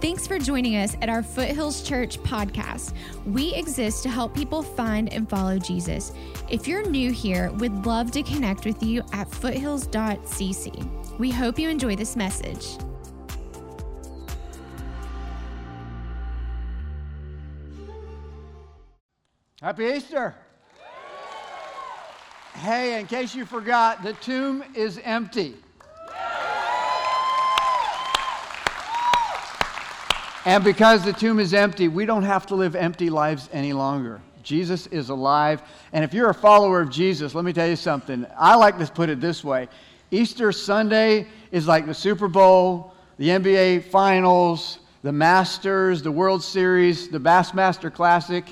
Thanks for joining us at our Foothills Church podcast. We exist to help people find and follow Jesus. If you're new here, we'd love to connect with you at foothills.cc. We hope you enjoy this message. Happy Easter. Hey, in case you forgot, the tomb is empty. And because the tomb is empty, we don't have to live empty lives any longer. Jesus is alive. And if you're a follower of Jesus, let me tell you something. I like to put it this way Easter Sunday is like the Super Bowl, the NBA Finals, the Masters, the World Series, the Bassmaster Classic,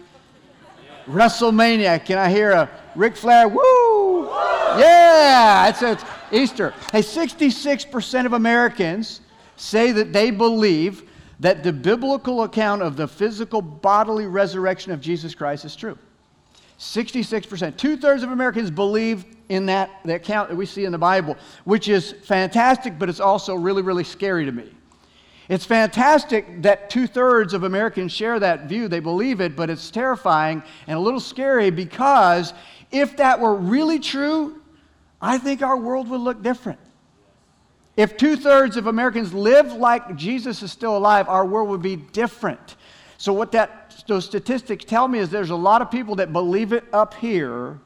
WrestleMania. Can I hear a Ric Flair? Woo! Yeah, it's, it's Easter. Hey, 66% of Americans say that they believe that the biblical account of the physical bodily resurrection of Jesus Christ is true. 66%. Two thirds of Americans believe in that the account that we see in the Bible, which is fantastic, but it's also really, really scary to me. It's fantastic that two thirds of Americans share that view. They believe it, but it's terrifying and a little scary because if that were really true, I think our world would look different. If two thirds of Americans live like Jesus is still alive, our world would be different. So, what that, those statistics tell me is there's a lot of people that believe it up here,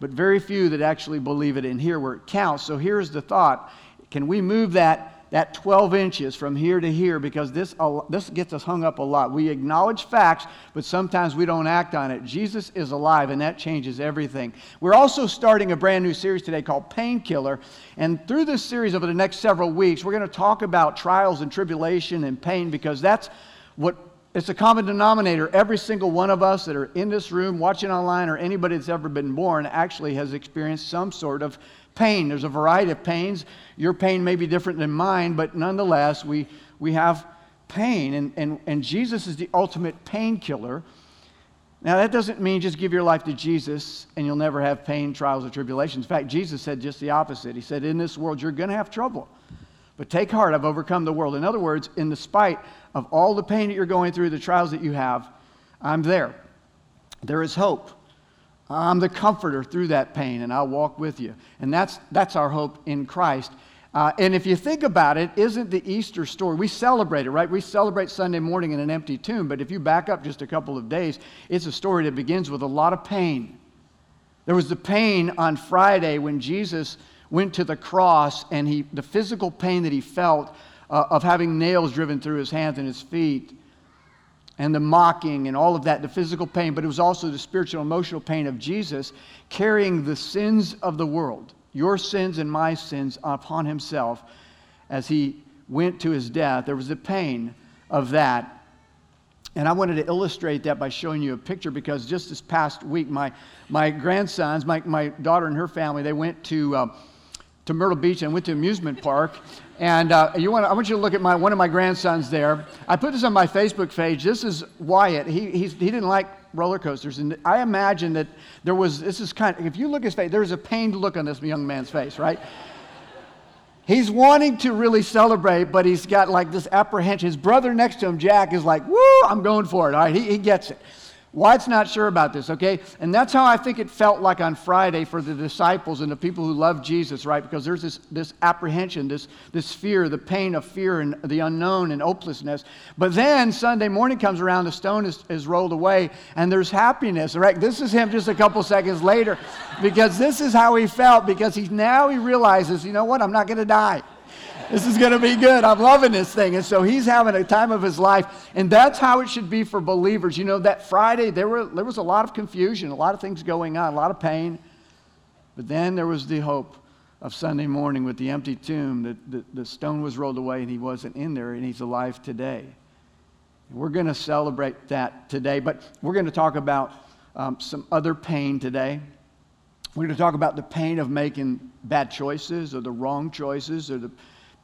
but very few that actually believe it in here where it counts. So, here's the thought can we move that that 12 inches from here to here because this, this gets us hung up a lot. We acknowledge facts, but sometimes we don't act on it. Jesus is alive, and that changes everything. We're also starting a brand new series today called Painkiller. And through this series over the next several weeks, we're going to talk about trials and tribulation and pain because that's what it's a common denominator. Every single one of us that are in this room, watching online, or anybody that's ever been born actually has experienced some sort of pain. There's a variety of pains. Your pain may be different than mine, but nonetheless, we, we have pain. And, and, and Jesus is the ultimate painkiller. Now, that doesn't mean just give your life to Jesus and you'll never have pain, trials, or tribulations. In fact, Jesus said just the opposite. He said, In this world, you're going to have trouble. But take heart, I've overcome the world. In other words, in the spite of all the pain that you're going through, the trials that you have, I'm there. There is hope. I'm the comforter through that pain, and I'll walk with you. And that's, that's our hope in Christ. Uh, and if you think about it, isn't the Easter story, we celebrate it, right? We celebrate Sunday morning in an empty tomb, but if you back up just a couple of days, it's a story that begins with a lot of pain. There was the pain on Friday when Jesus went to the cross and he, the physical pain that he felt uh, of having nails driven through his hands and his feet and the mocking and all of that, the physical pain, but it was also the spiritual, emotional pain of Jesus carrying the sins of the world, your sins and my sins, upon himself as he went to his death. There was the pain of that. And I wanted to illustrate that by showing you a picture because just this past week, my, my grandsons, my, my daughter and her family, they went to. Uh, to Myrtle Beach and went to amusement park. And uh, you want I want you to look at my, one of my grandsons there. I put this on my Facebook page. This is Wyatt. He, he didn't like roller coasters. And I imagine that there was, this is kind of, if you look at his face, there's a pained look on this young man's face, right? He's wanting to really celebrate, but he's got like this apprehension. His brother next to him, Jack, is like, woo, I'm going for it. All right, he, he gets it. Wyatt's not sure about this, okay? And that's how I think it felt like on Friday for the disciples and the people who love Jesus, right? Because there's this, this apprehension, this, this fear, the pain of fear and the unknown and hopelessness. But then Sunday morning comes around, the stone is, is rolled away, and there's happiness, right? This is him just a couple seconds later, because this is how he felt, because he now he realizes, you know what, I'm not going to die this is going to be good. I'm loving this thing. And so he's having a time of his life. And that's how it should be for believers. You know, that Friday, there, were, there was a lot of confusion, a lot of things going on, a lot of pain. But then there was the hope of Sunday morning with the empty tomb that the, the stone was rolled away and he wasn't in there and he's alive today. We're going to celebrate that today, but we're going to talk about um, some other pain today. We're going to talk about the pain of making bad choices or the wrong choices or the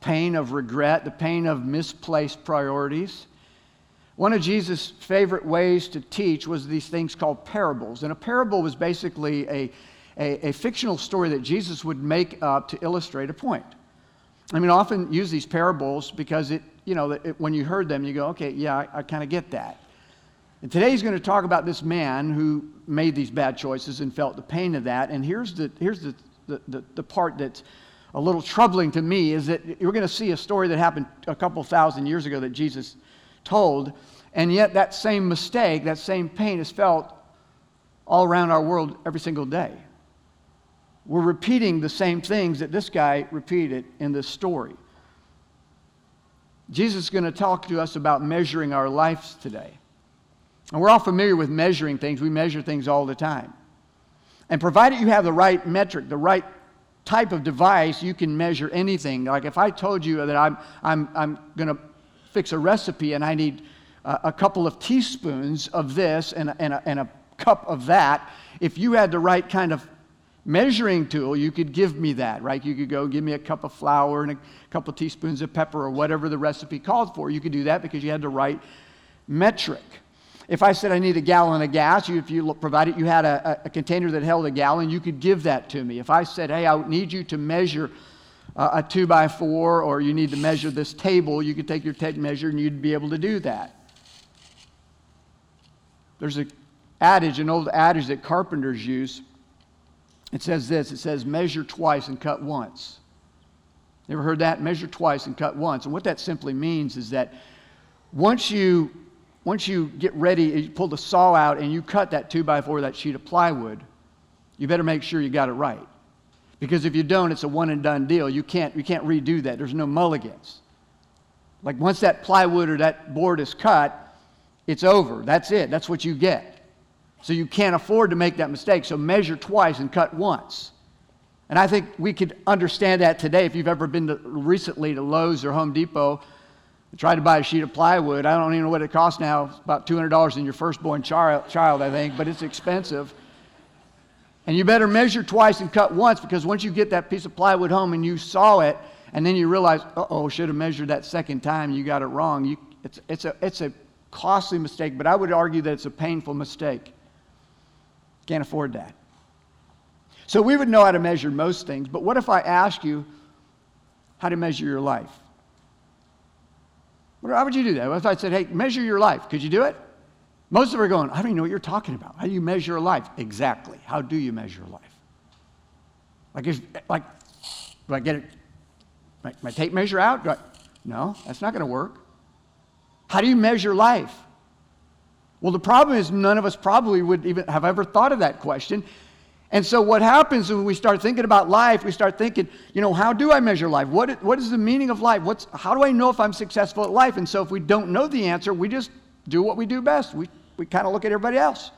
pain of regret, the pain of misplaced priorities. One of Jesus' favorite ways to teach was these things called parables. And a parable was basically a, a, a, fictional story that Jesus would make up to illustrate a point. I mean, often use these parables because it you know, it, when you heard them, you go, okay, yeah, I, I kind of get that. And today he's going to talk about this man who made these bad choices and felt the pain of that. And here's the, here's the, the, the, the part that's a little troubling to me is that you're going to see a story that happened a couple thousand years ago that Jesus told. And yet that same mistake, that same pain is felt all around our world every single day. We're repeating the same things that this guy repeated in this story. Jesus is going to talk to us about measuring our lives today. And we're all familiar with measuring things. We measure things all the time. And provided you have the right metric, the right type of device, you can measure anything. Like if I told you that I'm, I'm, I'm going to fix a recipe and I need a, a couple of teaspoons of this and and, a, and a cup of that, if you had the right kind of measuring tool, you could give me that, right? You could go give me a cup of flour and a couple of teaspoons of pepper or whatever the recipe called for. You could do that because you had the right metric. If I said I need a gallon of gas, you, if you provided you had a, a, container that held a gallon, you could give that to me. If I said, hey, I need you to measure uh, a two by four or you need to measure this table, you could take your tape measure and you'd be able to do that. There's an adage, an old adage that carpenters use. It says this it says, measure twice and cut once. You ever heard that? Measure twice and cut once. And what that simply means is that once you once you get ready, you pull the saw out and you cut that two by four, that sheet of plywood, you better make sure you got it right. Because if you don't, it's a one and done deal. You can't, you can't redo that. There's no mulligans. Like once that plywood or that board is cut, it's over. That's it. That's what you get. So you can't afford to make that mistake. So measure twice and cut once. And I think we could understand that today if you've ever been to, recently to Lowe's or Home Depot I tried to buy a sheet of plywood. I don't even know what it costs now. It's about $200 in your firstborn child, I think, but it's expensive. And you better measure twice and cut once because once you get that piece of plywood home and you saw it, and then you realize, oh, should have measured that second time, you got it wrong. You, it's, it's, a, it's a costly mistake, but I would argue that it's a painful mistake. Can't afford that. So we would know how to measure most things, but what if I ask you how to measure your life? How would you do that? If I said, hey, measure your life, could you do it? Most of them are going, I don't even know what you're talking about. How do you measure a life? Exactly. How do you measure a life? Like, is, like do I get it, my, my tape measure out? I, no, that's not going to work. How do you measure life? Well, the problem is none of us probably would even have ever thought of that question. And so, what happens when we start thinking about life, we start thinking, you know, how do I measure life? What, what is the meaning of life? What's, how do I know if I'm successful at life? And so, if we don't know the answer, we just do what we do best. We, we kind of look at everybody else.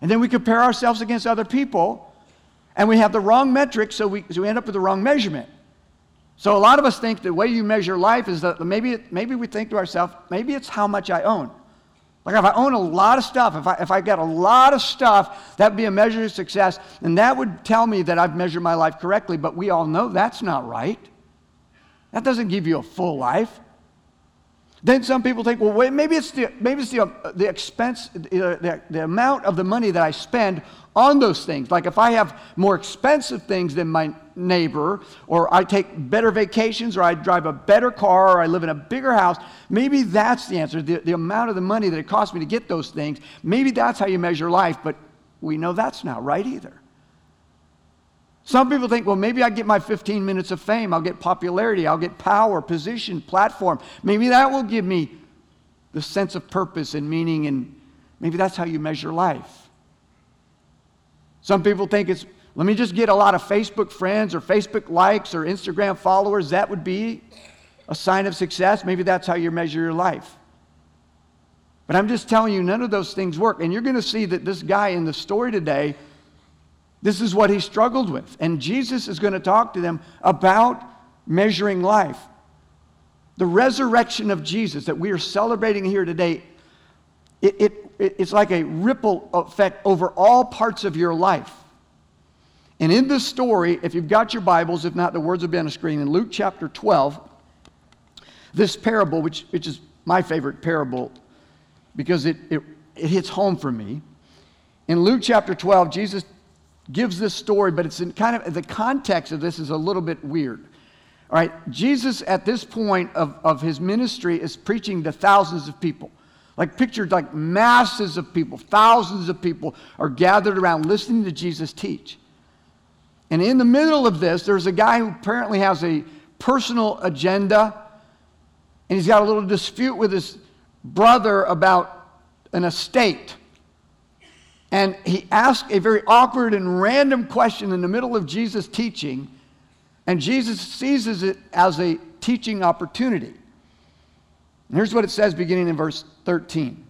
And then we compare ourselves against other people, and we have the wrong metric, so we, so we end up with the wrong measurement. So, a lot of us think the way you measure life is that maybe, maybe we think to ourselves, maybe it's how much I own. Like if I own a lot of stuff, if I, if I get a lot of stuff, that would be a measure of success. And that would tell me that I've measured my life correctly. But we all know that's not right. That doesn't give you a full life. Then some people think, well, wait, maybe it's the, maybe it's the, uh, the expense, the, the, the amount of the money that I spend on those things. Like if I have more expensive things than my neighbor, or I take better vacations, or I drive a better car, or I live in a bigger house, maybe that's the answer. The, the amount of the money that it costs me to get those things, maybe that's how you measure life, but we know that's not right either. Some people think, well, maybe I get my 15 minutes of fame, I'll get popularity, I'll get power, position, platform. Maybe that will give me the sense of purpose and meaning, and maybe that's how you measure life. Some people think it's, let me just get a lot of Facebook friends or Facebook likes or Instagram followers. That would be a sign of success. Maybe that's how you measure your life. But I'm just telling you, none of those things work. And you're going to see that this guy in the story today, this is what he struggled with. And Jesus is going to talk to them about measuring life. The resurrection of Jesus that we are celebrating here today it, it, it's like a ripple effect over all parts of your life. And in this story, if you've got your Bibles, if not, the words will be on the screen. In Luke chapter 12, this parable, which, which is my favorite parable because it, it, it hits home for me. In Luke chapter 12, Jesus gives this story, but it's in kind of the context of this is a little bit weird. All right, Jesus at this point of, of his ministry is preaching to thousands of people. Like pictured like masses of people, thousands of people are gathered around listening to Jesus teach. And in the middle of this, there's a guy who apparently has a personal agenda, and he's got a little dispute with his brother about an estate. And he asked a very awkward and random question in the middle of Jesus' teaching, and Jesus seizes it as a teaching opportunity. And here's what it says beginning in verse 13.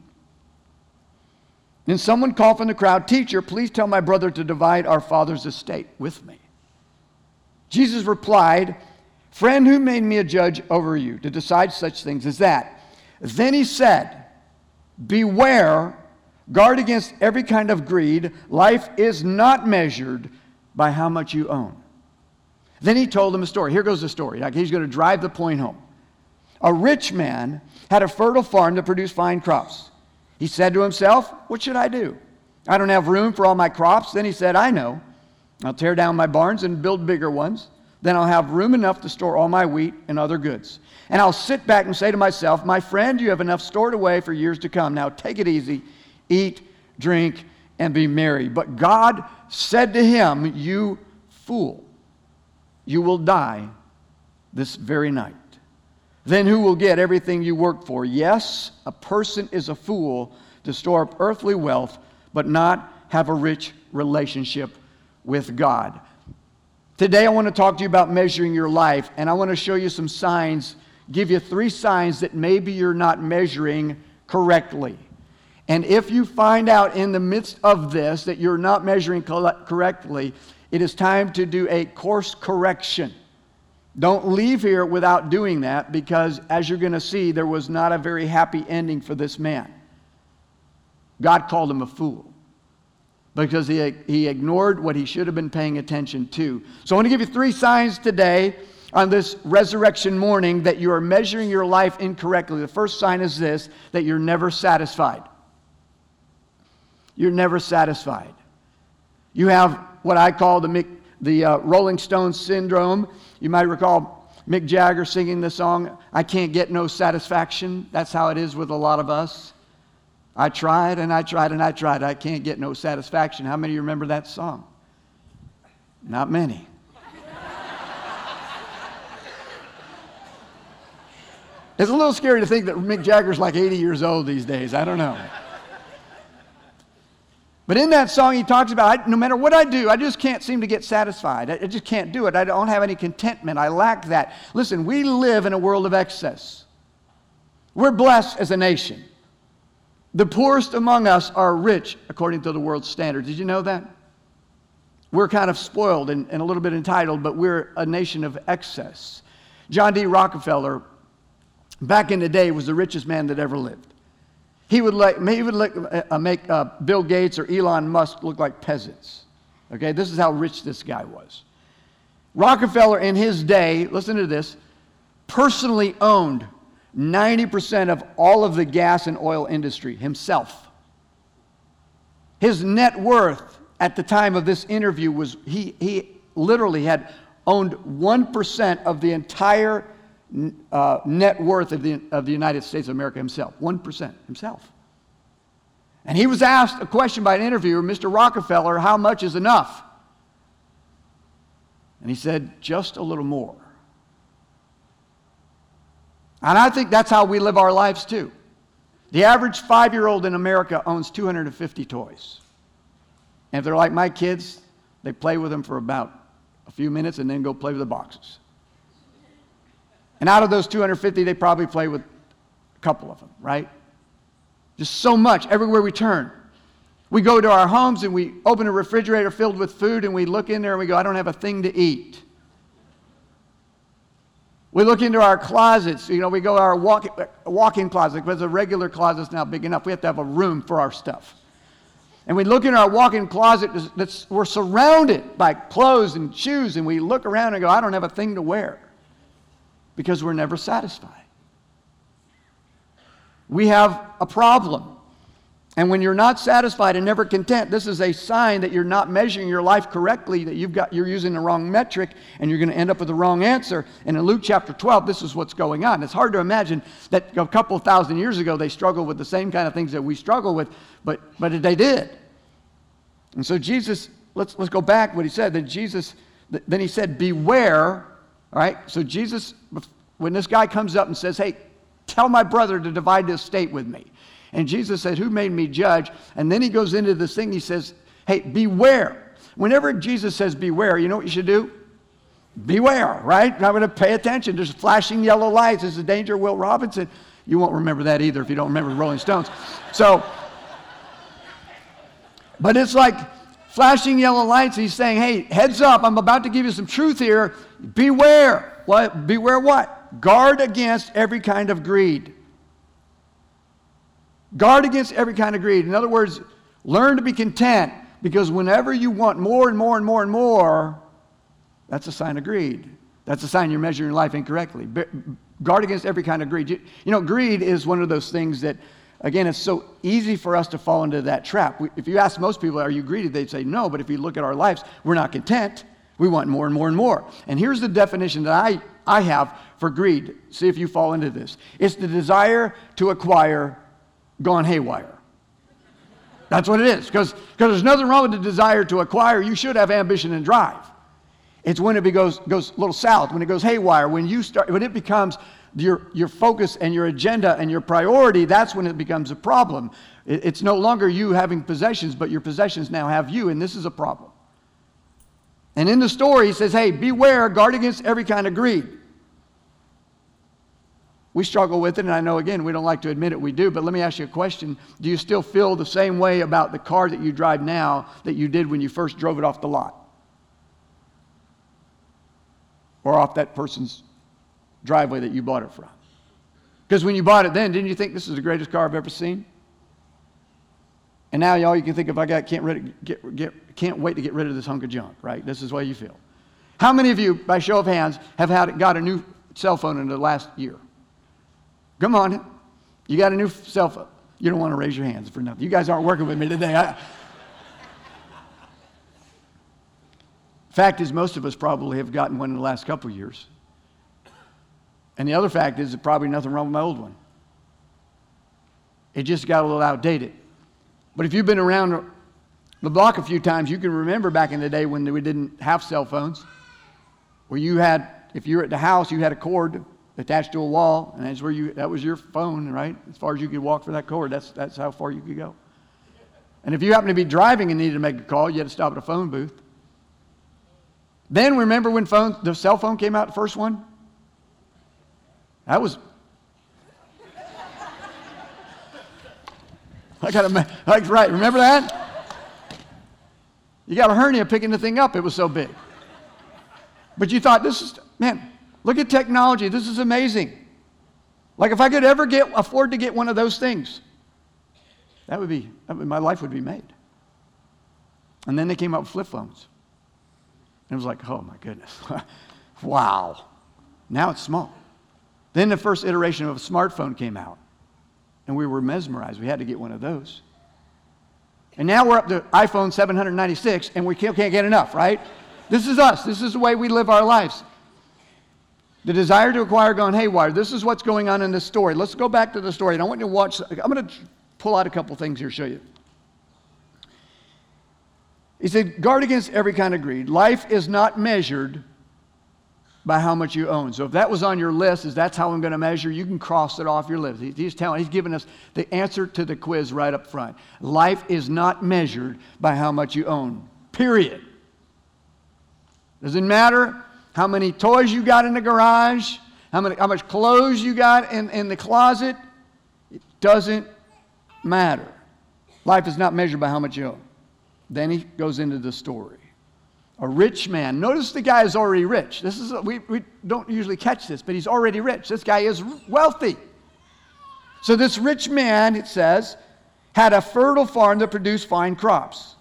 Then someone called from the crowd, Teacher, please tell my brother to divide our father's estate with me. Jesus replied, Friend, who made me a judge over you to decide such things as that? Then he said, Beware, guard against every kind of greed. Life is not measured by how much you own. Then he told them a story. Here goes the story. He's going to drive the point home. A rich man had a fertile farm that produced fine crops. He said to himself, What should I do? I don't have room for all my crops. Then he said, I know. I'll tear down my barns and build bigger ones. Then I'll have room enough to store all my wheat and other goods. And I'll sit back and say to myself, My friend, you have enough stored away for years to come. Now take it easy, eat, drink, and be merry. But God said to him, You fool, you will die this very night. Then who will get everything you work for? Yes, a person is a fool to store up earthly wealth, but not have a rich relationship with God. Today, I want to talk to you about measuring your life, and I want to show you some signs, give you three signs that maybe you're not measuring correctly. And if you find out in the midst of this that you're not measuring correctly, it is time to do a course correction. Don't leave here without doing that because, as you're going to see, there was not a very happy ending for this man. God called him a fool because he, he ignored what he should have been paying attention to. So, I want to give you three signs today on this resurrection morning that you are measuring your life incorrectly. The first sign is this that you're never satisfied. You're never satisfied. You have what I call the, the uh, Rolling Stone syndrome. You might recall Mick Jagger singing the song, I Can't Get No Satisfaction. That's how it is with a lot of us. I tried and I tried and I tried. I can't get no satisfaction. How many of you remember that song? Not many. it's a little scary to think that Mick Jagger's like 80 years old these days. I don't know. But in that song, he talks about no matter what I do, I just can't seem to get satisfied. I, just can't do it. I don't have any contentment. I lack that. Listen, we live in a world of excess. We're blessed as a nation. The poorest among us are rich according to the world's standards. Did you know that? We're kind of spoiled and, and a little bit entitled, but we're a nation of excess. John D. Rockefeller, back in the day, was the richest man that ever lived. He would, like, he would like, uh, make uh, Bill Gates or Elon Musk look like peasants. Okay, this is how rich this guy was. Rockefeller, in his day, listen to this, personally owned 90% of all of the gas and oil industry himself. His net worth at the time of this interview was he, he literally had owned 1% of the entire uh, net worth of the, of the United States of America himself, 1% himself. And he was asked a question by an interviewer, Mr. Rockefeller, how much is enough? And he said, just a little more. And I think that's how we live our lives too. The average five year old in America owns 250 toys. And if they're like my kids, they play with them for about a few minutes and then go play with the boxes. And out of those 250, they probably play with a couple of them, right? Just so much everywhere we turn. We go to our homes and we open a refrigerator filled with food and we look in there and we go, I don't have a thing to eat. We look into our closets. You know, we go to our walk, walk-in closet because a regular closet's now big enough. We have to have a room for our stuff. And we look in our walk-in closet. That's, we're surrounded by clothes and shoes, and we look around and go, I don't have a thing to wear because we're never satisfied. We have a problem. And when you're not satisfied and never content, this is a sign that you're not measuring your life correctly, that you've got, you're using the wrong metric and you're going to end up with the wrong answer. And in Luke chapter 12, this is what's going on. It's hard to imagine that a couple thousand years ago they struggled with the same kind of things that we struggle with, but, but they did. And so Jesus, let's, let's go back what he said. Then Jesus, then he said, beware. All right, so Jesus, when this guy comes up and says, hey, tell my brother to divide this estate with me. And Jesus said, Who made me judge? And then he goes into this thing. He says, Hey, beware. Whenever Jesus says beware, you know what you should do? Beware, right? I'm going to pay attention. There's flashing yellow lights. There's a danger, Will Robinson. You won't remember that either if you don't remember the Rolling Stones. So, but it's like flashing yellow lights. He's saying, hey, heads up, I'm about to give you some truth here. Beware. What? Beware what? Guard against every kind of greed. Guard against every kind of greed. In other words, learn to be content because whenever you want more and more and more and more, that's a sign of greed. That's a sign you're measuring life incorrectly. Guard against every kind of greed. You, you know, greed is one of those things that, again, it's so easy for us to fall into that trap. We, if you ask most people, are you greedy? They'd say no, but if you look at our lives, we're not content. We want more and more and more. And here's the definition that I, I have for greed. See if you fall into this it's the desire to acquire gone haywire. That's what it is. Because there's nothing wrong with the desire to acquire. You should have ambition and drive. It's when it goes, goes a little south, when it goes haywire, when you start, when it becomes your, your focus and your agenda and your priority, that's when it becomes a problem. It, it's no longer you having possessions, but your possessions now have you, and this is a problem. And in the story, he says, hey, beware, guard against every kind of greed. We struggle with it, and I know, again, we don't like to admit it, we do, but let me ask you a question. Do you still feel the same way about the car that you drive now that you did when you first drove it off the lot? Or off that person's driveway that you bought it from? Because when you bought it then, didn't you think this is the greatest car I've ever seen? And now y'all, you can think of, I got, can't, get, get, can't wait to get rid of this hunk of junk, right? This is the way you feel. How many of you, by show of hands, have had, got a new cell phone in the last year? Come on. You got a new cell phone. You don't want to raise your hands for nothing. You guys aren't working with me today. I... fact is, most of us probably have gotten one in the last couple of years. And the other fact is, there's probably nothing wrong with my old one. It just got a little outdated. But if you've been around the block a few times, you can remember back in the day when we didn't have cell phones, where you had, if you were at the house, you had a cord attached to a wall, and that's where you, that was your phone, right? As far as you could walk for that cord, that's, that's how far you could go. And if you happen to be driving and needed to make a call, you had to stop at a phone booth. Then remember when phone, the cell phone came out, the first one? That was. I got to, like, right, remember that? You got a hernia picking the thing up, it was so big. But you thought, this is, man, Look at technology. This is amazing. Like if I could ever get afford to get one of those things, that would be that would, my life would be made. And then they came out with flip phones. And it was like, oh my goodness. wow. Now it's small. Then the first iteration of a smartphone came out. And we were mesmerized. We had to get one of those. And now we're up to iPhone 796 and we can't, get enough, right? This is us. This is the way we live our lives. The desire to acquire gone haywire. This is what's going on in this story. Let's go back to the story. And I want you to watch. I'm going to pull out a couple things here, show you. He said, guard against every kind of greed. Life is not measured by how much you own. So if that was on your list, is that's how I'm going to measure, you can cross it off your list. He's telling, he's giving us the answer to the quiz right up front. Life is not measured by how much you own. Period. Doesn't matter how many toys you got in the garage, how, many, how much clothes you got in, in the closet. It doesn't matter. Life is not measured by how much you own. Then he goes into the story. A rich man. Notice the guy is already rich. This is we, we don't usually catch this, but he's already rich. This guy is wealthy. So this rich man, it says, had a fertile farm that produced fine crops.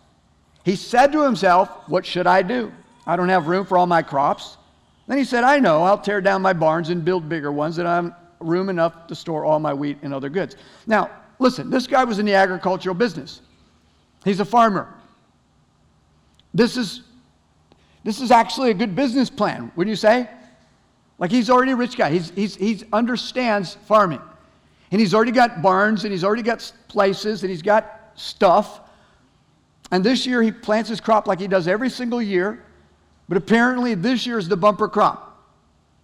He said to himself, What should I do? I don't have room for all my crops. Then he said, I know, I'll tear down my barns and build bigger ones that I'm room enough to store all my wheat and other goods. Now, listen, this guy was in the agricultural business. He's a farmer. This is, this is actually a good business plan, wouldn't you say? Like he's already a rich guy. He's, he's, he understands farming. And he's already got barns and he's already got places and he's got stuff. And this year he plants his crop like he does every single year. But apparently this year is the bumper crop.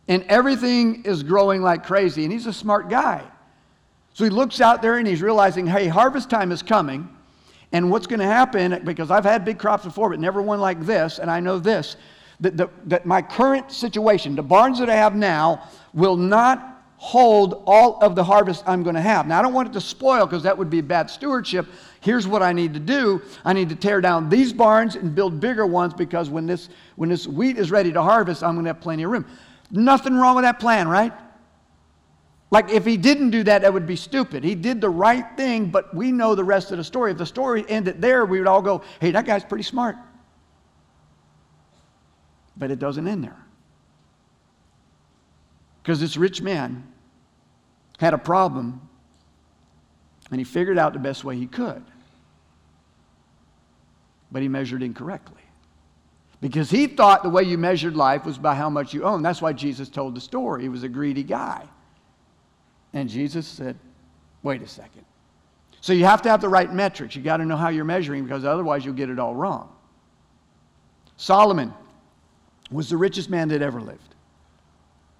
And everything is growing like crazy. And he's a smart guy. So he looks out there and he's realizing, hey, harvest time is coming. And what's going to happen, because I've had big crops before, but never one like this, and I know this, that, that, that my current situation, the barns that I have now, will not hold all of the harvest I'm going to have. Now, I don't want it to spoil because that would be bad stewardship. Here's what I need to do I need to tear down these barns and build bigger ones because when this, when this wheat is ready to harvest, I'm going to have plenty of room. Nothing wrong with that plan, right? Like if he didn't do that, that would be stupid. He did the right thing, but we know the rest of the story. If the story ended there, we would all go, hey, that guy's pretty smart. But it doesn't end there. Because this rich man had a problem and he figured out the best way he could. But he measured incorrectly. Because he thought the way you measured life was by how much you own. That's why Jesus told the story. He was a greedy guy. And Jesus said, wait a second. So you have to have the right metrics. You got to know how you're measuring because otherwise you'll get it all wrong. Solomon was the richest man that ever lived.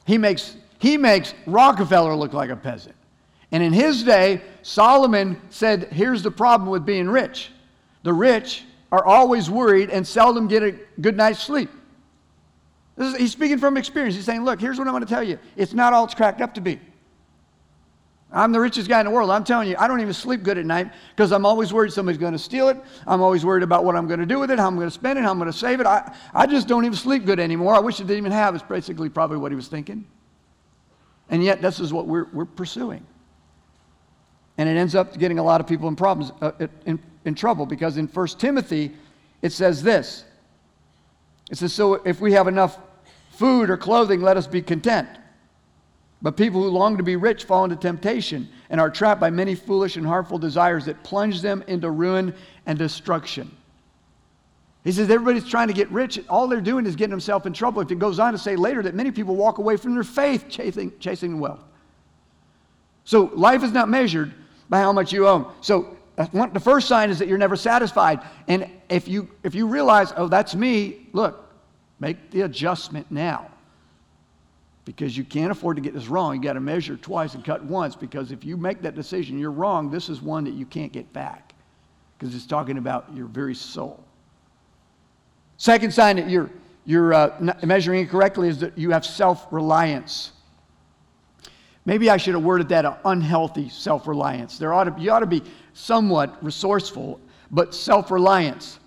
He makes, he makes Rockefeller look like a peasant. And in his day, Solomon said, Here's the problem with being rich the rich are always worried and seldom get a good night's sleep. Is, he's speaking from experience. He's saying, Look, here's what I want to tell you it's not all it's cracked up to be. I'm the richest guy in the world. I'm telling you, I don't even sleep good at night because I'm always worried somebody's going to steal it. I'm always worried about what I'm going to do with it, how I'm going to spend it, how I'm going to save it. I, I just don't even sleep good anymore. I wish I didn't even have. It's basically probably what he was thinking. And yet, this is what we're, we're pursuing. And it ends up getting a lot of people in problems, uh, in, in trouble because in 1 Timothy, it says this. It says, So if we have enough food or clothing, let us be content. But people who long to be rich fall into temptation and are trapped by many foolish and harmful desires that plunge them into ruin and destruction. He says everybody's trying to get rich. All they're doing is getting themselves in trouble. If it goes on to say later that many people walk away from their faith chasing, chasing wealth. So life is not measured by how much you own. So uh, the first sign is that you're never satisfied. And if you, if you realize, oh, that's me, look, make the adjustment now because you can't afford to get this wrong. You got to measure twice and cut once because if you make that decision, you're wrong. This is one that you can't get back because it's talking about your very soul. Second sign that you're, you're uh, measuring incorrectly is that you have self reliance. Maybe I should have worded that an unhealthy self reliance. There ought to, you ought to be somewhat resourceful, but self reliance.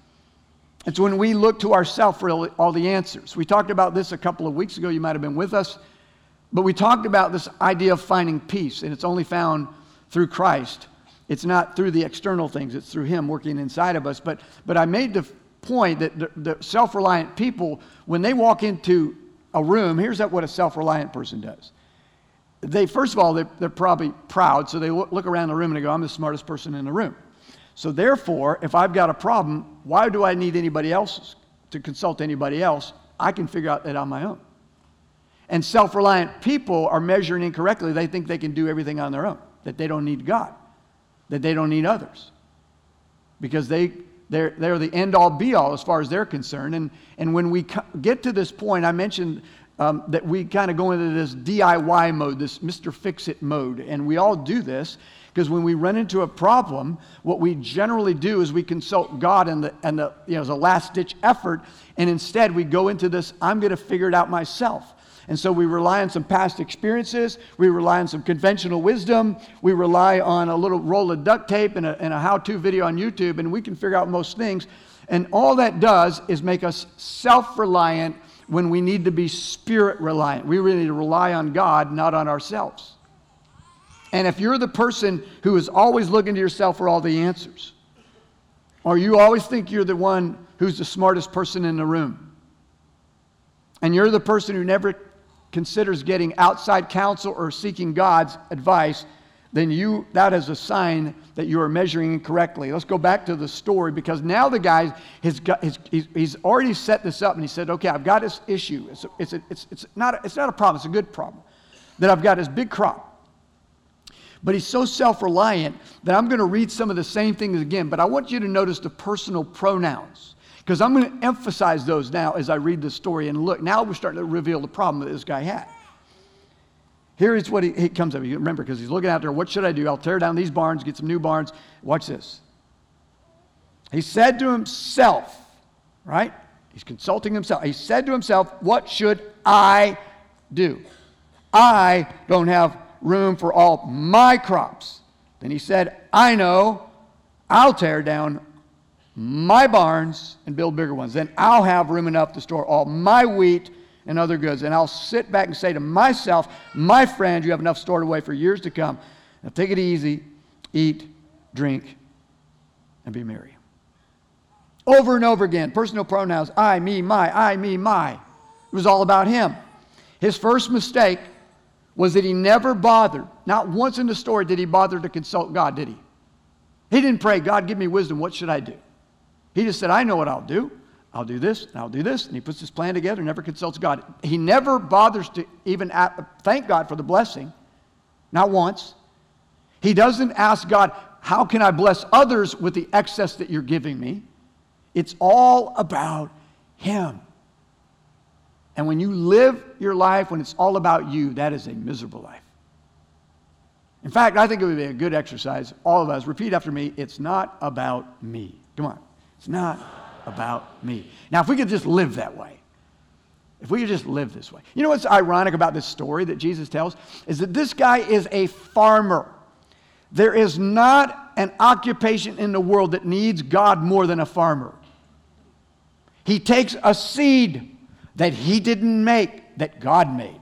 It's when we look to ourselves for all the answers. We talked about this a couple of weeks ago. You might have been with us. But we talked about this idea of finding peace, and it's only found through Christ. It's not through the external things, it's through Him working inside of us. But, but I made the point that the, the self reliant people, when they walk into a room, here's what a self reliant person does. They, first of all, they're, they're probably proud, so they look around the room and they go, I'm the smartest person in the room. So therefore, if I've got a problem, why do I need anybody else to consult anybody else? I can figure out that on my own. And self reliant people are measuring incorrectly. They think they can do everything on their own, that they don't need God, that they don't need others. Because they, they're, they're the end all be all as far as they're concerned. And, and when we get to this point, I mentioned um, that we kind of go into this DIY mode, this Mr. Fix It mode. And we all do this. Because when we run into a problem, what we generally do is we consult God and the, and the you know, as a last ditch effort, and instead we go into this, I'm going to figure it out myself. And so we rely on some past experiences, we rely on some conventional wisdom, we rely on a little roll of duct tape and a, and a how to video on YouTube, and we can figure out most things. And all that does is make us self reliant when we need to be spirit reliant. We really need to rely on God, not on ourselves. And if you're the person who is always looking to yourself for all the answers, or you always think you're the one who's the smartest person in the room, and you're the person who never considers getting outside counsel or seeking God's advice, then you that is a sign that you are measuring incorrectly. Let's go back to the story because now the guy has got, he's, he's already set this up and he said, okay, I've got this issue. It's, a, it's, a, it's, it's, not, a, it's not a problem, it's a good problem. That I've got this big crop. But he's so self reliant that I'm going to read some of the same things again, but I want you to notice the personal pronouns because I'm going to emphasize those now as I read the story. And look, now we're starting to reveal the problem that this guy had. Here is what he, he comes up. You remember, because he's looking out there, what should I do? I'll tear down these barns, get some new barns. Watch this. He said to himself, right? He's consulting himself. He said to himself, What should I do? I don't have room for all my crops. Then he said, I know, I'll tear down my barns and build bigger ones. Then I'll have room enough to store all my wheat and other goods. And I'll sit back and say to myself, my friend, you have enough stored away for years to come. Now take it easy, eat, drink, and be merry. Over and over again, personal pronouns I, me, my, I, me, my. It was all about him. His first mistake was that he never bothered, not once in the story did he bother to consult God, did he? He didn't pray, God, give me wisdom. What should I do? He just said, I know what I'll do. I'll do this, and I'll do this. And he puts his plan together, and never consults God. He never bothers to even thank God for the blessing, not once. He doesn't ask God, How can I bless others with the excess that you're giving me? It's all about Him. And when you live your life, when it's all about you, that is a miserable life. In fact, I think it would be a good exercise, all of us, repeat after me it's not about me. Come on. It's not about me. Now, if we could just live that way, if we could just live this way. You know what's ironic about this story that Jesus tells? Is that this guy is a farmer. There is not an occupation in the world that needs God more than a farmer. He takes a seed that he didn't make, that God made,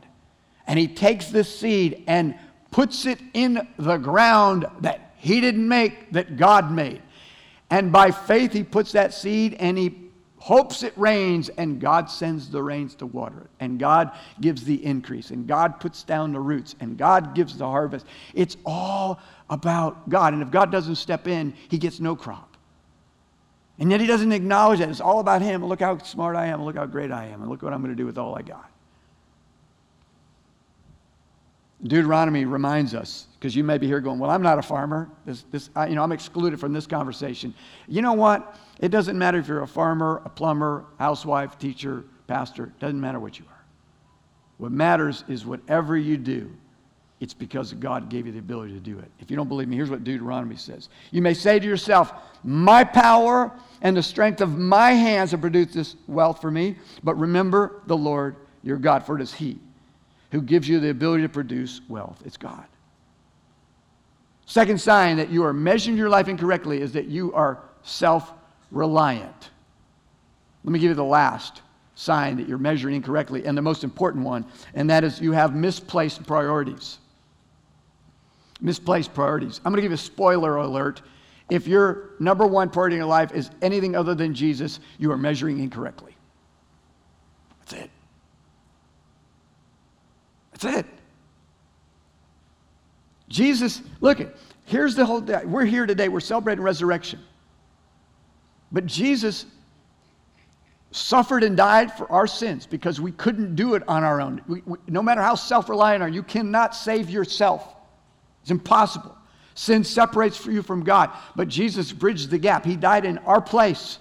and he takes this seed and puts it in the ground that he didn't make, that God made. And by faith, he puts that seed and he hopes it rains, and God sends the rains to water it. And God gives the increase, and God puts down the roots, and God gives the harvest. It's all about God. And if God doesn't step in, he gets no crop. And yet he doesn't acknowledge that. It's all about him. Look how smart I am. Look how great I am. And look what I'm going to do with all I got. Deuteronomy reminds us, because you may be here going, Well, I'm not a farmer. This, this, I, you know, I'm excluded from this conversation. You know what? It doesn't matter if you're a farmer, a plumber, housewife, teacher, pastor. It doesn't matter what you are. What matters is whatever you do, it's because God gave you the ability to do it. If you don't believe me, here's what Deuteronomy says. You may say to yourself, My power and the strength of my hands have produced this wealth for me. But remember the Lord your God, for it is He who gives you the ability to produce wealth. It's God. Second sign that you are measuring your life incorrectly is that you are self reliant. Let me give you the last sign that you're measuring incorrectly, and the most important one, and that is you have misplaced priorities. Misplaced priorities. I'm going to give you a spoiler alert. If your number one priority in your life is anything other than Jesus, you are measuring incorrectly. That's it. That's it. Jesus, look, it. here's the whole day. We're here today, we're celebrating resurrection. But Jesus suffered and died for our sins because we couldn't do it on our own. We, we, no matter how self reliant are, you cannot save yourself. It's impossible. Sin separates you from God. But Jesus bridged the gap. He died in our place.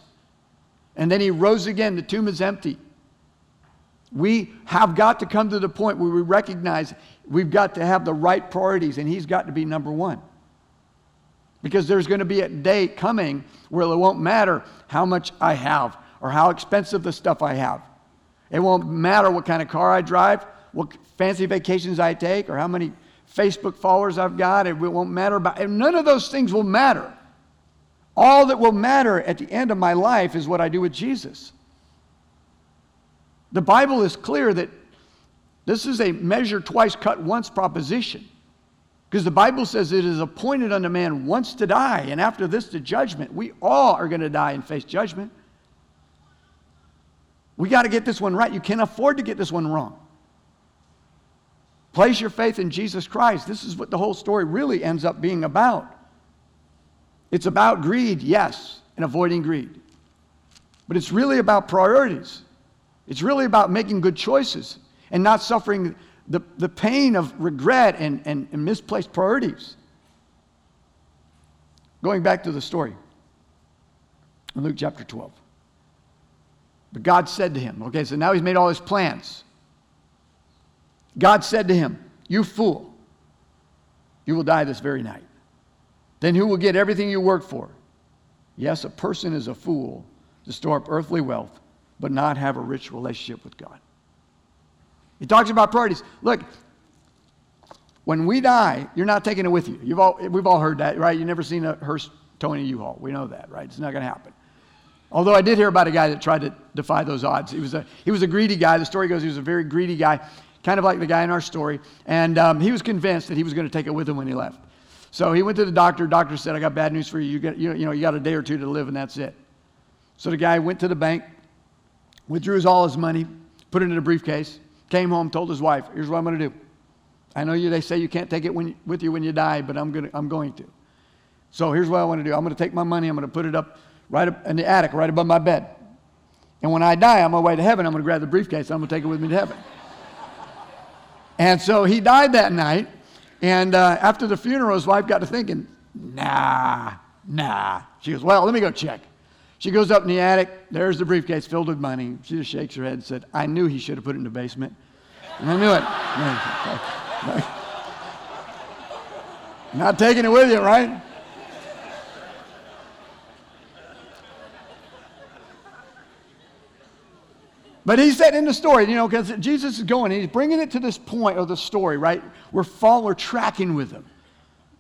And then he rose again. The tomb is empty. We have got to come to the point where we recognize we've got to have the right priorities, and He's got to be number one. Because there's going to be a day coming where it won't matter how much I have or how expensive the stuff I have. It won't matter what kind of car I drive, what fancy vacations I take, or how many Facebook followers I've got. It won't matter about none of those things will matter. All that will matter at the end of my life is what I do with Jesus. The Bible is clear that this is a measure twice cut once proposition. Because the Bible says it is appointed unto man once to die, and after this, the judgment. We all are going to die and face judgment. We got to get this one right. You can't afford to get this one wrong. Place your faith in Jesus Christ. This is what the whole story really ends up being about. It's about greed, yes, and avoiding greed. But it's really about priorities. It's really about making good choices and not suffering the, the pain of regret and, and, and misplaced priorities. Going back to the story in Luke chapter 12. But God said to him, okay, so now he's made all his plans. God said to him, You fool, you will die this very night. Then who will get everything you work for? Yes, a person is a fool to store up earthly wealth, but not have a rich relationship with God. He talks about priorities. Look, when we die, you're not taking it with you. You've all, we've all heard that, right? You've never seen a hearse towing a U-Haul. We know that, right? It's not going to happen. Although I did hear about a guy that tried to defy those odds. He was a, he was a greedy guy. The story goes he was a very greedy guy, kind of like the guy in our story. And um, he was convinced that he was going to take it with him when he left. So he went to the doctor. Doctor said, I got bad news for you. You, get, you, you know, you got a day or two to live, and that's it. So the guy went to the bank, withdrew all his money, put it in a briefcase, came home, told his wife, Here's what I'm going to do. I know you, they say you can't take it when, with you when you die, but I'm, gonna, I'm going to. So here's what I want to do I'm going to take my money, I'm going to put it up right up in the attic, right above my bed. And when I die on my way to heaven, I'm going to grab the briefcase, I'm going to take it with me to heaven. And so he died that night. And uh, after the funeral, his wife got to thinking, nah, nah. She goes, well, let me go check. She goes up in the attic. There's the briefcase filled with money. She just shakes her head and said, I knew he should have put it in the basement. And I knew it. Not taking it with you, right? But he said in the story, you know, because Jesus is going, he's bringing it to this point of the story, right? We're following, tracking with him.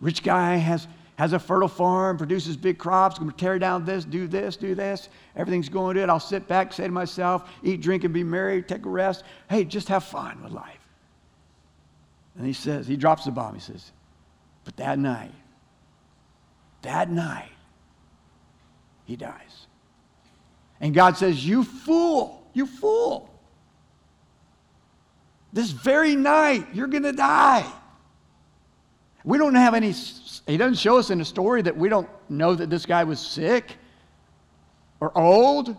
Rich guy has, has a fertile farm, produces big crops, going to tear down this, do this, do this. Everything's going good. I'll sit back, say to myself, eat, drink, and be merry, take a rest. Hey, just have fun with life. And he says, he drops the bomb. He says, but that night, that night, he dies. And God says, You fool. You fool. This very night, you're going to die. We don't have any, he doesn't show us in the story that we don't know that this guy was sick or old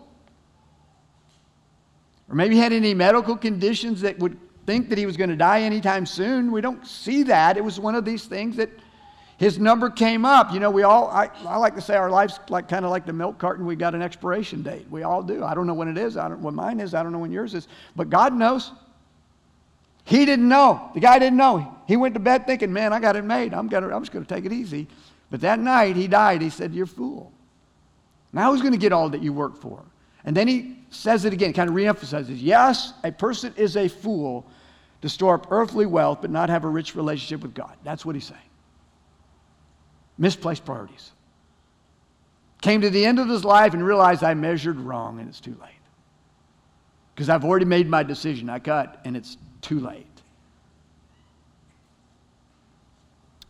or maybe had any medical conditions that would think that he was going to die anytime soon. We don't see that. It was one of these things that his number came up. You know, we all, I, I like to say our life's like kind of like the milk carton. We got an expiration date. We all do. I don't know when it is. I don't when mine is. I don't know when yours is. But God knows. He didn't know. The guy didn't know. He went to bed thinking, man, I got it made. I'm, gonna, I'm just going to take it easy. But that night he died. He said, You're a fool. Now who's going to get all that you work for? And then he says it again, kind of reemphasizes yes, a person is a fool to store up earthly wealth but not have a rich relationship with God. That's what he's saying misplaced priorities. Came to the end of his life and realized I measured wrong and it's too late. Because I've already made my decision. I cut and it's too late.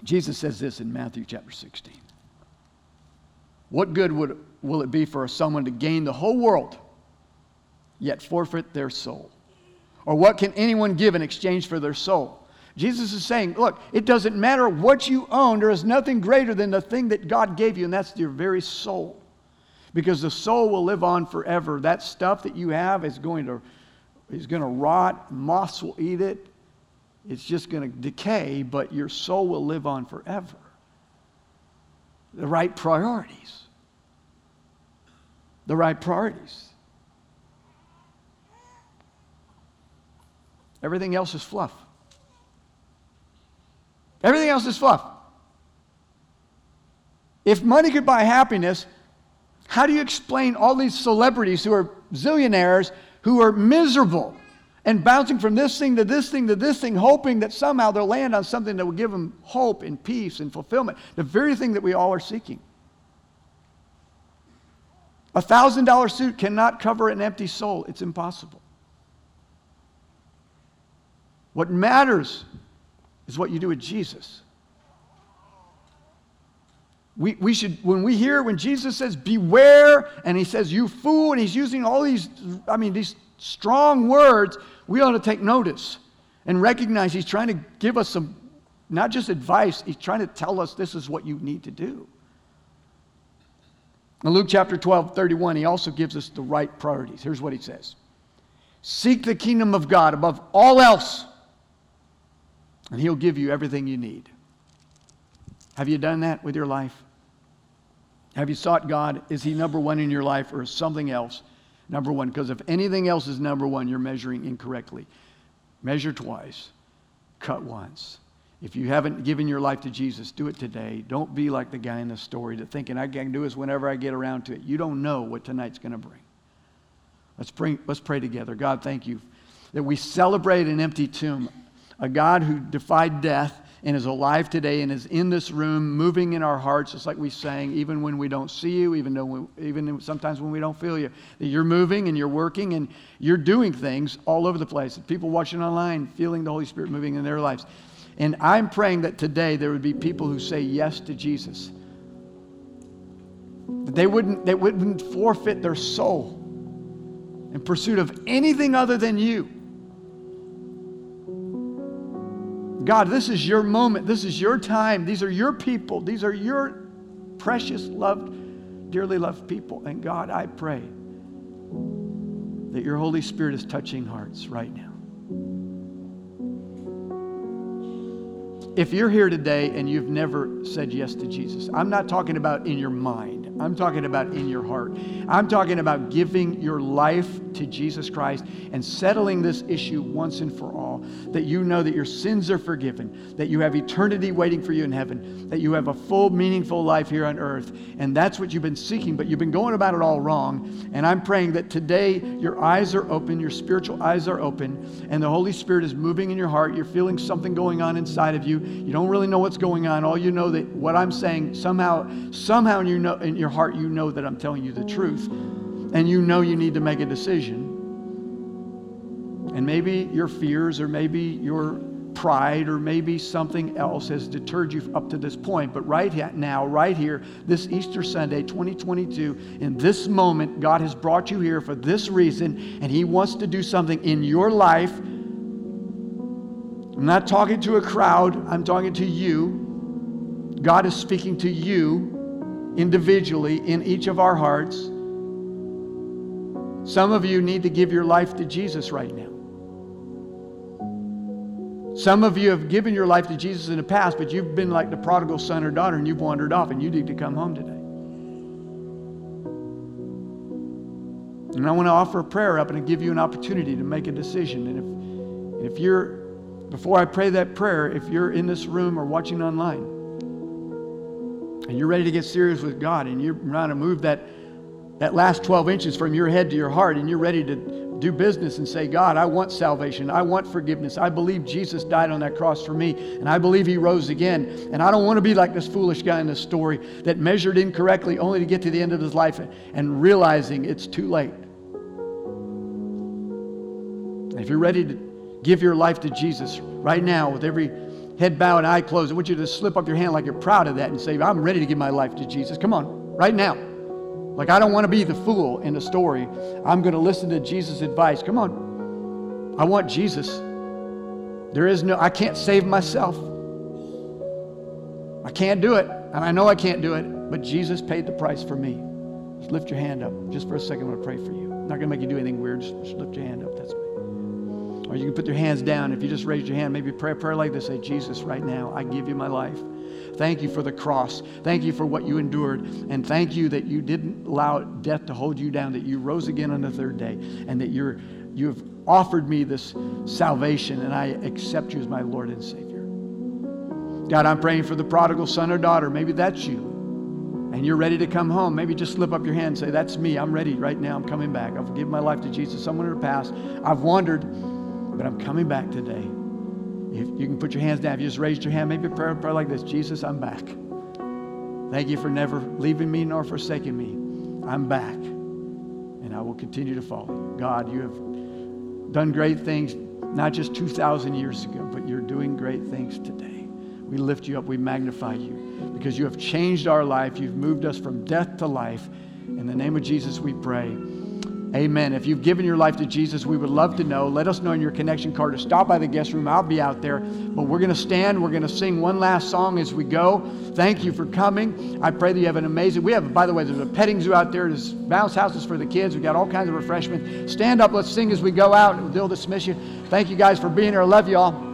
Jesus says this in Matthew chapter 16. What good would, will it be for someone to gain the whole world, yet forfeit their soul? Or what can anyone give in exchange for their soul? Jesus is saying, look, it doesn't matter what you own, there is nothing greater than the thing that God gave you, and that's your very soul. Because the soul will live on forever. That stuff that you have is going to, is going to rot, moths will eat it, it's just going to decay, but your soul will live on forever. The right priorities. The right priorities. Everything else is fluff. Everything else is fluff. If money could buy happiness, how do you explain all these celebrities who are zillionaires who are miserable and bouncing from this thing to this thing to this thing, hoping that somehow they'll land on something that will give them hope and peace and fulfillment? The very thing that we all are seeking. A thousand dollar suit cannot cover an empty soul, it's impossible. What matters is what you do with Jesus. We, we should, when we hear, when Jesus says, beware, and he says, you fool, and he's using all these, I mean, these strong words, we ought to take notice and recognize He's trying to give us some, not just advice, He's trying to tell us this is what you need to do. In Luke chapter 12, 31, He also gives us the right priorities. Here's what He says Seek the kingdom of God above all else, and He'll give you everything you need. Have you done that with your life? Have you sought God? Is He number one in your life or is something else number one? Because if anything else is number one, you're measuring incorrectly. Measure twice, cut once. If you haven't given your life to Jesus, do it today. Don't be like the guy in the story that thinking I can do this whenever I get around to it. You don't know what tonight's going to bring. Let's, bring, let's pray together. God, thank you that we celebrate an empty tomb, a God who defied death and is alive today and is in this room, moving in our hearts, just like we sang, even when we don't see you, even though we, even sometimes when we don't feel you. That you're moving and you're working and you're doing things all over the place. People watching online feeling the Holy Spirit moving in their lives. And I'm praying that today there would be people who say yes to Jesus. That they wouldn't, they wouldn't forfeit their soul in pursuit of anything other than you. God, this is your moment. This is your time. These are your people. These are your precious, loved, dearly loved people. And God, I pray that your Holy Spirit is touching hearts right now. If you're here today and you've never said yes to Jesus, I'm not talking about in your mind. I'm talking about in your heart. I'm talking about giving your life to Jesus Christ and settling this issue once and for all. That you know that your sins are forgiven, that you have eternity waiting for you in heaven, that you have a full, meaningful life here on earth. And that's what you've been seeking, but you've been going about it all wrong. And I'm praying that today your eyes are open, your spiritual eyes are open, and the Holy Spirit is moving in your heart. You're feeling something going on inside of you. You don't really know what's going on. All you know that what I'm saying somehow, somehow you know in your heart you know that I'm telling you the truth. And you know you need to make a decision. And maybe your fears or maybe your pride or maybe something else has deterred you up to this point. But right now, right here, this Easter Sunday, 2022, in this moment, God has brought you here for this reason, and He wants to do something in your life. I'm not talking to a crowd, I'm talking to you. God is speaking to you individually in each of our hearts. Some of you need to give your life to Jesus right now. Some of you have given your life to Jesus in the past, but you've been like the prodigal son or daughter and you've wandered off and you need to come home today. And I want to offer a prayer up and give you an opportunity to make a decision. And if, if you're, before I pray that prayer, if you're in this room or watching online, and you're ready to get serious with God and you're trying to move that, that last 12 inches from your head to your heart and you're ready to do business and say, God, I want salvation. I want forgiveness. I believe Jesus died on that cross for me and I believe he rose again. And I don't want to be like this foolish guy in this story that measured incorrectly only to get to the end of his life and realizing it's too late. If you're ready to give your life to Jesus right now with every head bowed and eye closed. I want you to slip up your hand like you're proud of that and say, I'm ready to give my life to Jesus. Come on, right now. Like, I don't want to be the fool in the story. I'm going to listen to Jesus' advice. Come on. I want Jesus. There is no, I can't save myself. I can't do it. And I know I can't do it, but Jesus paid the price for me. Just lift your hand up. Just for a second, I'm going to pray for you. I'm not going to make you do anything weird. Just, just lift your hand up. That's. Or you can put your hands down. If you just raise your hand, maybe pray a prayer like this. Say, Jesus, right now, I give you my life. Thank you for the cross. Thank you for what you endured. And thank you that you didn't allow death to hold you down, that you rose again on the third day, and that you're, you have offered me this salvation, and I accept you as my Lord and Savior. God, I'm praying for the prodigal son or daughter. Maybe that's you. And you're ready to come home. Maybe just slip up your hand and say, That's me. I'm ready right now. I'm coming back. I've given my life to Jesus. Someone in the past. I've wandered but I'm coming back today. If you can put your hands down. If you just raised your hand, maybe a prayer, prayer like this Jesus, I'm back. Thank you for never leaving me nor forsaking me. I'm back. And I will continue to follow you. God, you have done great things, not just 2,000 years ago, but you're doing great things today. We lift you up, we magnify you because you have changed our life. You've moved us from death to life. In the name of Jesus, we pray. Amen. If you've given your life to Jesus, we would love to know. Let us know in your connection card or stop by the guest room. I'll be out there. But we're going to stand. We're going to sing one last song as we go. Thank you for coming. I pray that you have an amazing. We have, by the way, there's a petting zoo out there. There's bounce houses for the kids. We've got all kinds of refreshments. Stand up. Let's sing as we go out. They'll dismiss you. Thank you guys for being here. I love you all.